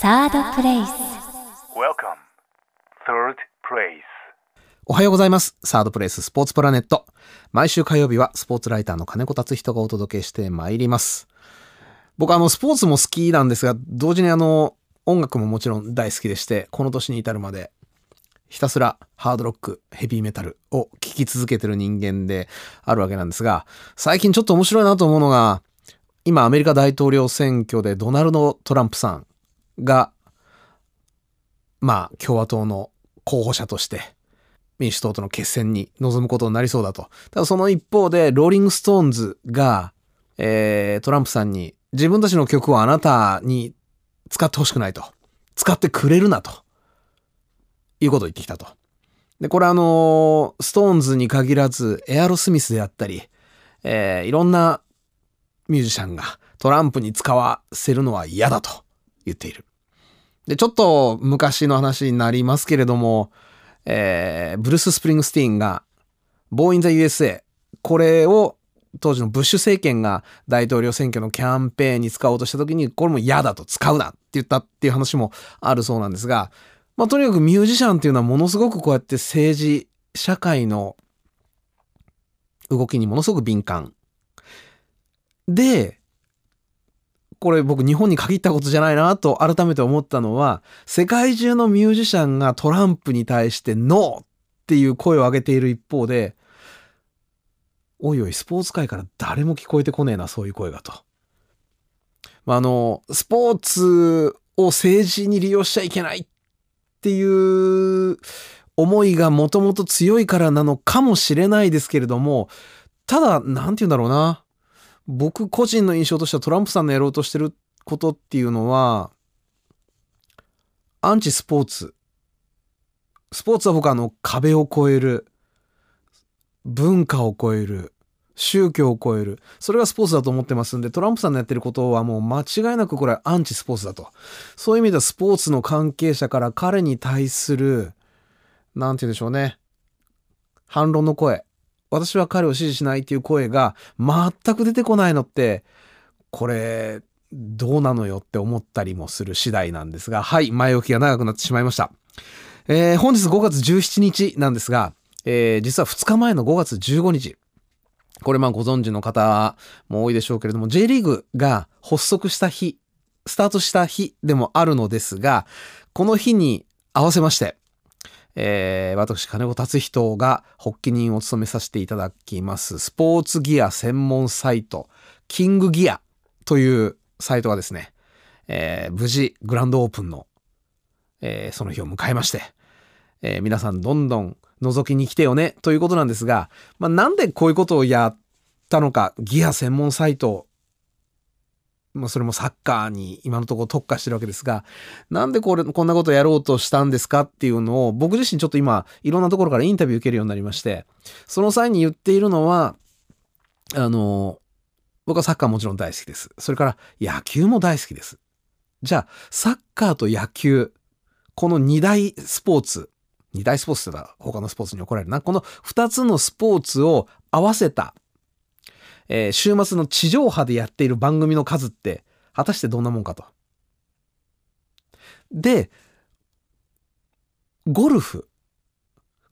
サードプレイス Welcome. Third place. おはようございます。サードプレイススポーツプラネット。毎週火曜日はスポーツライターの金子達人がお届けしてまいります。僕あの、スポーツも好きなんですが、同時にあの、音楽ももちろん大好きでして、この年に至るまで、ひたすらハードロック、ヘビーメタルを聴き続けてる人間であるわけなんですが、最近ちょっと面白いなと思うのが、今アメリカ大統領選挙でドナルド・トランプさんが、まあ、共和党の候補者として、民主党との決戦に臨むことになりそうだと。ただその一方で、ローリングストーンズが、えートランプさんに自分たちの曲をあなたに使ってほしくないと。使ってくれるなと。いうことを言ってきたと。で、これあのストーンズに限らず、エアロスミスであったり、えーいろんなミュージシャンがトランプに使わせるのは嫌だと言っている。で、ちょっと昔の話になりますけれども、えーブルース・スプリングスティーンが、 Born in the USA、これを当時のブッシュ政権が大統領選挙のキャンペーンに使おうとした時に、これも嫌だと使うなって言ったっていう話もあるそうなんですが、まあとにかくミュージシャンっていうのはものすごくこうやって政治、社会の動きにものすごく敏感。で、これ僕日本に限ったことじゃないなと改めて思ったのは、世界中のミュージシャンがトランプに対してノーっていう声を上げている一方で、おいおいスポーツ界から誰も聞こえてこねえな、そういう声がと。まあ、あの、スポーツを政治に利用しちゃいけないっていう思いがもともと強いからなのかもしれないですけれども、ただ、なんて言うんだろうな。僕個人の印象としてはトランプさんのやろうとしてることっていうのは、アンチスポーツ。スポーツは僕はあの壁を越える、文化を超える、宗教を超える。それがスポーツだと思ってますんで、トランプさんのやってることはもう間違いなくこれはアンチスポーツだと。そういう意味ではスポーツの関係者から彼に対する、なんて言うんでしょうね。反論の声。私は彼を支持しないっていう声が全く出てこないのって、これ、どうなのよって思ったりもする次第なんですが、はい、前置きが長くなってしまいました。えー本日5月17日なんですが、えー実は2日前の5月15日。これまあご存知の方も多いでしょうけれども、J リーグが発足した日、スタートした日でもあるのですが、この日に合わせまして、えー私、金子達人が発起人を務めさせていただきます、スポーツギア専門サイト、キングギアというサイトがですね、えー無事グランドオープンの、えーその日を迎えまして、えー皆さんどんどん覗きに来てよねということなんですが、まあ、なんでこういうことをやったのか、ギア専門サイト、まあ、それもサッカーに今のところ特化してるわけですが、なんでこれ、こんなことやろうとしたんですかっていうのを、僕自身ちょっと今、いろんなところからインタビュー受けるようになりまして、その際に言っているのは、あの、僕はサッカーもちろん大好きです。それから野球も大好きです。じゃあ、サッカーと野球、この二大スポーツ、二大スポーツって言ったら他のスポーツに怒られるな。この二つのスポーツを合わせた、えー週末の地上波でやっている番組の数って、果たしてどんなもんかと。で、ゴルフ。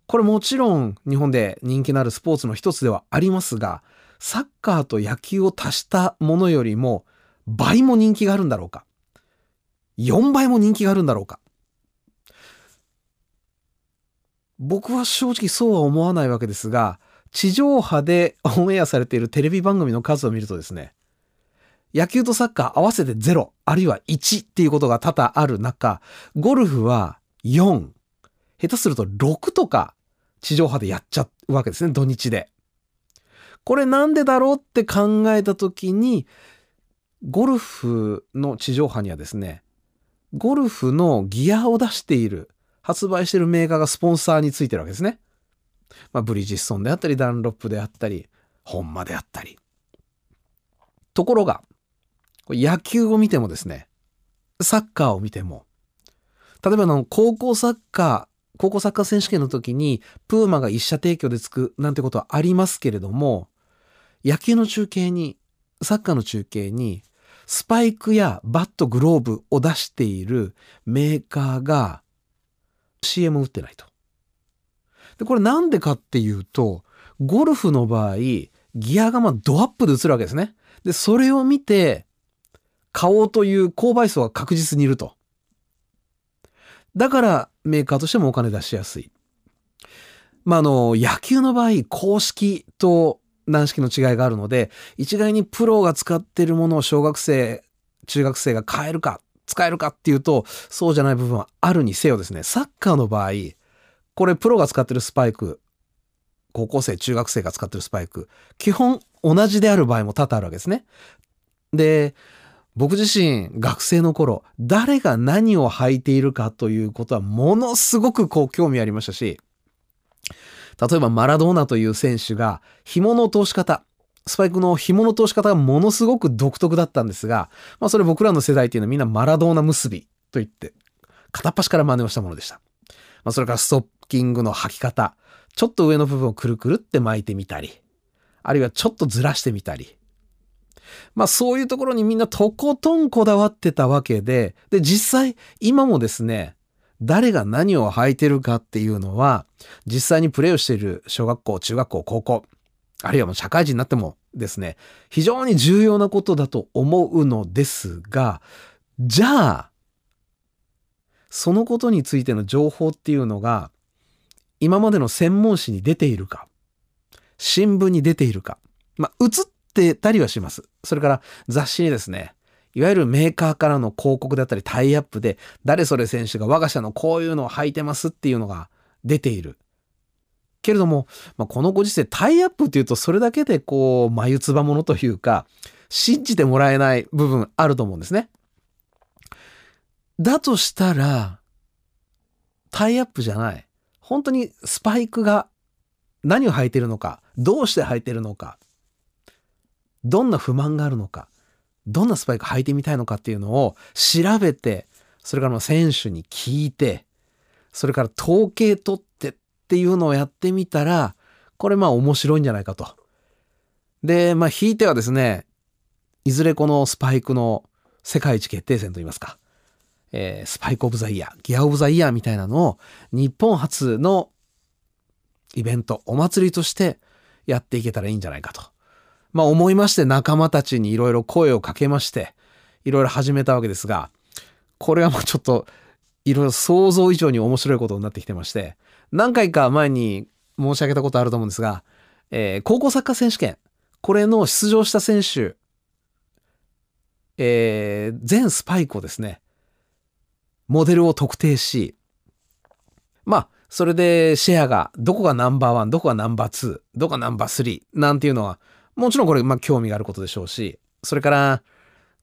これもちろん日本で人気のあるスポーツの一つではありますが、サッカーと野球を足したものよりも倍も人気があるんだろうか。4倍も人気があるんだろうか。僕は正直そうは思わないわけですが、地上波でオンエアされているテレビ番組の数を見るとですね、野球とサッカー合わせて0、あるいは1っていうことが多々ある中、ゴルフは4、下手すると6とか地上波でやっちゃうわけですね、土日で。これなんでだろうって考えたときに、ゴルフの地上波にはですね、ゴルフのギアを出している、発売しているメーカーがスポンサーについてるわけですね。まあ、ブリヂストンであったり、ダンロップであったり、ホンマであったり。ところが、野球を見てもですね、サッカーを見ても、例えばあの高校サッカー、高校サッカー選手権の時に、プーマが一社提供でつくなんてことはありますけれども、野球の中継に、サッカーの中継に、スパイクやバット、グローブを出しているメーカーが CM を打ってないと。で、これなんでかっていうと、ゴルフの場合、ギアがまあドアップで映るわけですね。で、それを見て、買おうという購買層が確実にいると。だからメーカーとしてもお金出しやすい。まあ、あの、野球の場合、公式と軟式の違いがあるので、一概にプロが使ってるものを小学生、中学生が買えるか、使えるかっていうと、そうじゃない部分はあるにせよですね、サッカーの場合、これプロが使ってるスパイク、高校生、中学生が使ってるスパイク、基本同じである場合も多々あるわけですね。で、僕自身学生の頃、誰が何を履いているかということはものすごくこう興味ありましたし、例えばマラドーナという選手が紐の通し方、スパイクの紐の通し方がものすごく独特だったんですが、まあそれ僕らの世代っていうのはみんなマラドーナ結びと言って、片っ端から真似をしたものでした。まあそれからストッキングの履き方、ちょっと上の部分をくるくるって巻いてみたり、あるいはちょっとずらしてみたり、まあそういうところにみんなとことんこだわってたわけで、で、実際今もですね、誰が何を履いてるかっていうのは、実際にプレイをしている小学校、中学校、高校、あるいはもう社会人になってもですね、非常に重要なことだと思うのですが、じゃあ、そのことについての情報っていうのが、今までの専門誌に出ているか、新聞に出ているか、まあ、映ってたりはします。それから雑誌にですね、いわゆるメーカーからの広告だったりタイアップで、誰それ選手が我が社のこういうのを履いてますっていうのが出ている。けれども、まあ、このご時世タイアップっていうとそれだけでこう眉唾者というか信じてもらえない部分あると思うんですね。だとしたらタイアップじゃない本当にスパイクが何を履いてるのかどうして履いてるのかどんな不満があるのか、どんなスパイク履いてみたいのかっていうのを調べて、それからも選手に聞いて、それから統計取ってっていうのをやってみたら、これまあ面白いんじゃないかと。で、まあ引いてはですね、いずれこのスパイクの世界一決定戦といいますか、えー、スパイクオブザイヤー、ギアオブザイヤーみたいなのを日本初のイベント、お祭りとしてやっていけたらいいんじゃないかと。まあ思いまして仲間たちにいろいろ声をかけまして、いろいろ始めたわけですが、これはもうちょっといろいろ想像以上に面白いことになってきてまして、何回か前に申し上げたことあると思うんですが、えー、高校サッカー選手権、これの出場した選手、えー、全スパイクをですね、モデルを特定し、まあ、それでシェアが、どこがナンバーワン、どこがナンバーツー、どこがナンバースリー、なんていうのは、もちろんこれ、まあ、興味があることでしょうし、それから、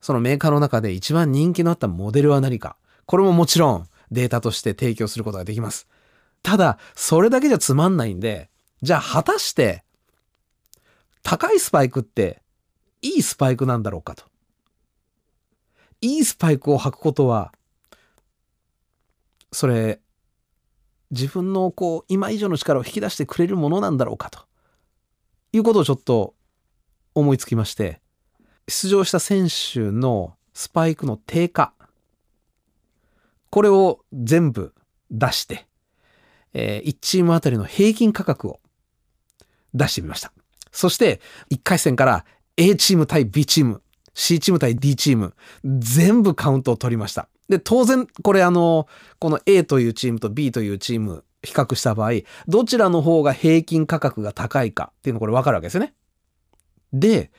そのメーカーの中で一番人気のあったモデルは何か。これももちろんデータとして提供することができます。ただ、それだけじゃつまんないんで、じゃあ果たして、高いスパイクって、いいスパイクなんだろうかと。いいスパイクを履くことは、それ、自分のこう、今以上の力を引き出してくれるものなんだろうかと。いうことをちょっと思いつきまして、出場した選手のスパイクの低下、これを全部出して、えー、1チームあたりの平均価格を出してみました。そして、1回戦から A チーム対 B チーム、C チーム対 D チーム、全部カウントを取りました。で、当然、これあの、この A というチームと B というチーム、比較した場合、どちらの方が平均価格が高いかっていうのこれ分かるわけですよね。で、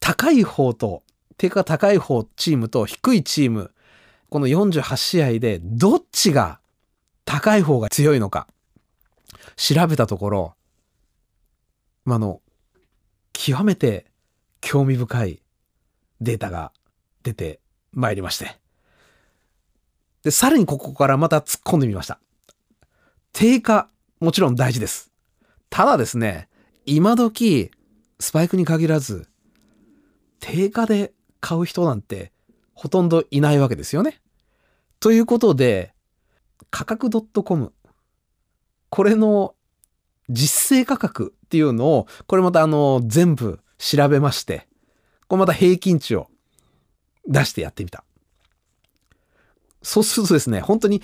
高い方と、手が高い方チームと低いチーム、この48試合でどっちが高い方が強いのか、調べたところ、まあの、極めて興味深いデータが出てまいりまして。で、さらにここからまた突っ込んでみました。低下、もちろん大事です。ただですね、今時、スパイクに限らず、定価で買う人なんてほとんどいないわけですよね。ということで、価格 .com、これの実勢価格っていうのを、これまたあの、全部調べまして、これまた平均値を出してやってみた。そうするとですね、本当に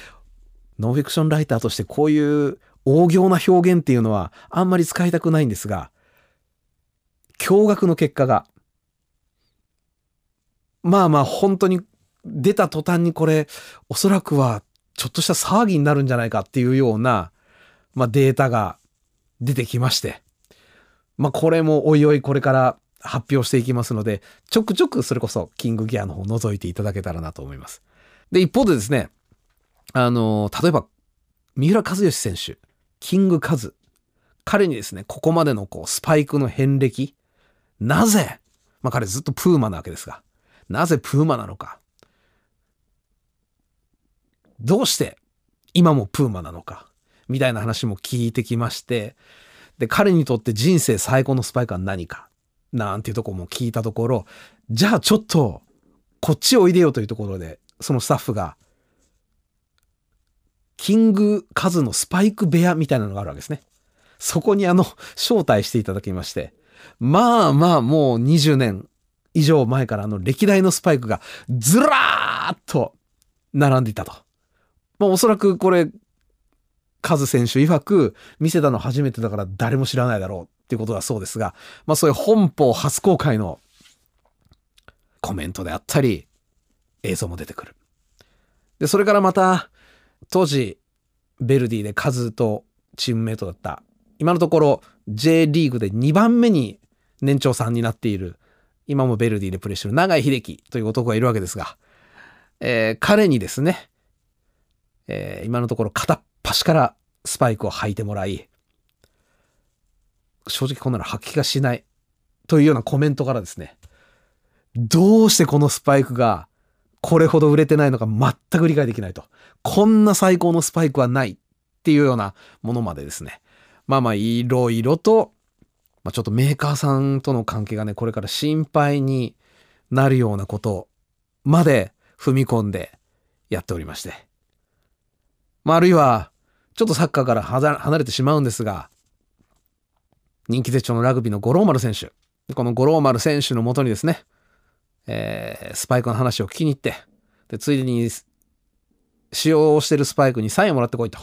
ノンフィクションライターとしてこういう大行な表現っていうのはあんまり使いたくないんですが、驚愕の結果が、まあまあ本当に出た途端にこれ、おそらくはちょっとした騒ぎになるんじゃないかっていうような、まあデータが出てきまして、まあこれもおいおいこれから発表していきますので、ちょくちょくそれこそキングギアの方を覗いていただけたらなと思います。で、一方でですね、あの、例えば、三浦和義選手、キングカズ、彼にですね、ここまでのこうスパイクの遍歴、なぜ、まあ彼ずっとプーマなわけですが、なぜプーマなのか、どうして今もプーマなのか、みたいな話も聞いてきまして、で、彼にとって人生最高のスパイクは何か、なんていうとこも聞いたところ、じゃあちょっと、こっちおいでよというところで、そのスタッフが、キングカズのスパイク部屋みたいなのがあるわけですね。そこにあの、招待していただきまして、まあまあもう20年以上前からあの歴代のスパイクがずらーっと並んでいたと。まあおそらくこれ、カズ選手曰く見せたの初めてだから誰も知らないだろうっていうことだそうですが、まあそういう本邦初公開のコメントであったり、映像も出てくる。で、それからまた、当時、ベルディでカズとチームメイトだった、今のところ J リーグで2番目に年長さんになっている、今もベルディでプレーしている永井秀樹という男がいるわけですが、えー、彼にですね、えー、今のところ片っ端からスパイクを履いてもらい、正直こんなの履きがしないというようなコメントからですね、どうしてこのスパイクがこれほど売れてないのか全く理解できないと。こんな最高のスパイクはないっていうようなものまでですね。まあまあいろいろと、まあ、ちょっとメーカーさんとの関係がね、これから心配になるようなことまで踏み込んでやっておりまして。まああるいは、ちょっとサッカーから離れてしまうんですが、人気絶頂のラグビーの五郎丸選手。この五郎丸選手のもとにですね、えー、スパイクの話を聞きに行って、で、ついでに、使用してるスパイクにサインをもらってこいと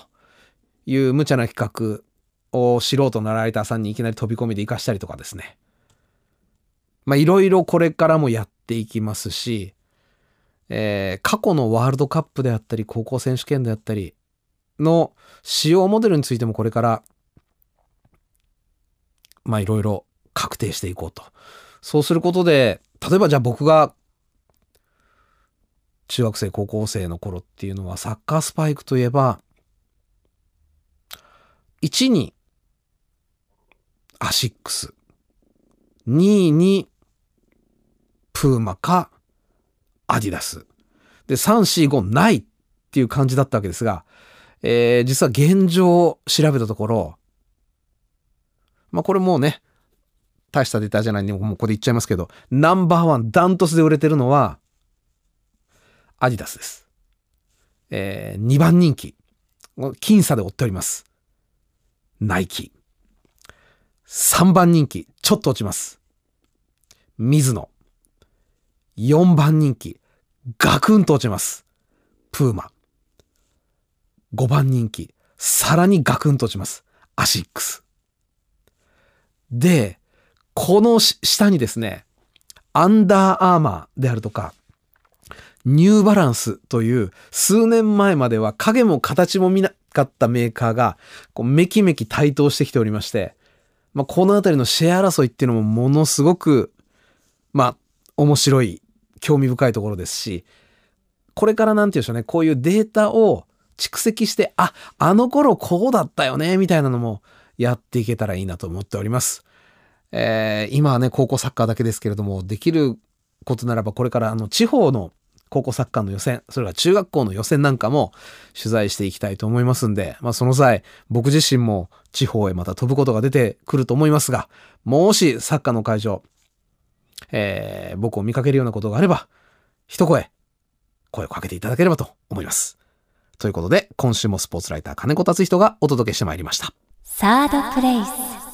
いう無茶な企画を素人のライターさんにいきなり飛び込みで活かしたりとかですね。まあ、いろいろこれからもやっていきますし、えー、過去のワールドカップであったり、高校選手権であったりの使用モデルについてもこれから、まあいろいろ確定していこうと。そうすることで、例えばじゃあ僕が中学生、高校生の頃っていうのはサッカースパイクといえば、1にアシックス、2位にプーマかアディダス。で、3、4、5ないっていう感じだったわけですが、えー、実は現状を調べたところ、まあこれもうね、大したデータじゃないんで、もうここで言っちゃいますけど、ナンバーワン、ダントツで売れてるのは、アディダスです。えー、2番人気。僅差で追っております。ナイキ。3番人気、ちょっと落ちます。ミズノ。4番人気、ガクンと落ちます。プーマ。5番人気、さらにガクンと落ちます。アシックス。で、この下にですね、アンダーアーマーであるとか、ニューバランスという数年前までは影も形も見なかったメーカーがこうめきめき台頭してきておりまして、まあ、このあたりのシェア争いっていうのもものすごく、まあ、面白い、興味深いところですし、これからなんて言うんでしょうね、こういうデータを蓄積して、あ、あの頃こうだったよね、みたいなのもやっていけたらいいなと思っております。えー、今はね、高校サッカーだけですけれども、できることならばこれからあの地方の高校サッカーの予選、それから中学校の予選なんかも取材していきたいと思いますんで、まあその際、僕自身も地方へまた飛ぶことが出てくると思いますが、もしサッカーの会場、えー、僕を見かけるようなことがあれば、一声、声をかけていただければと思います。ということで、今週もスポーツライター金子達人がお届けしてまいりました。サードプレイス。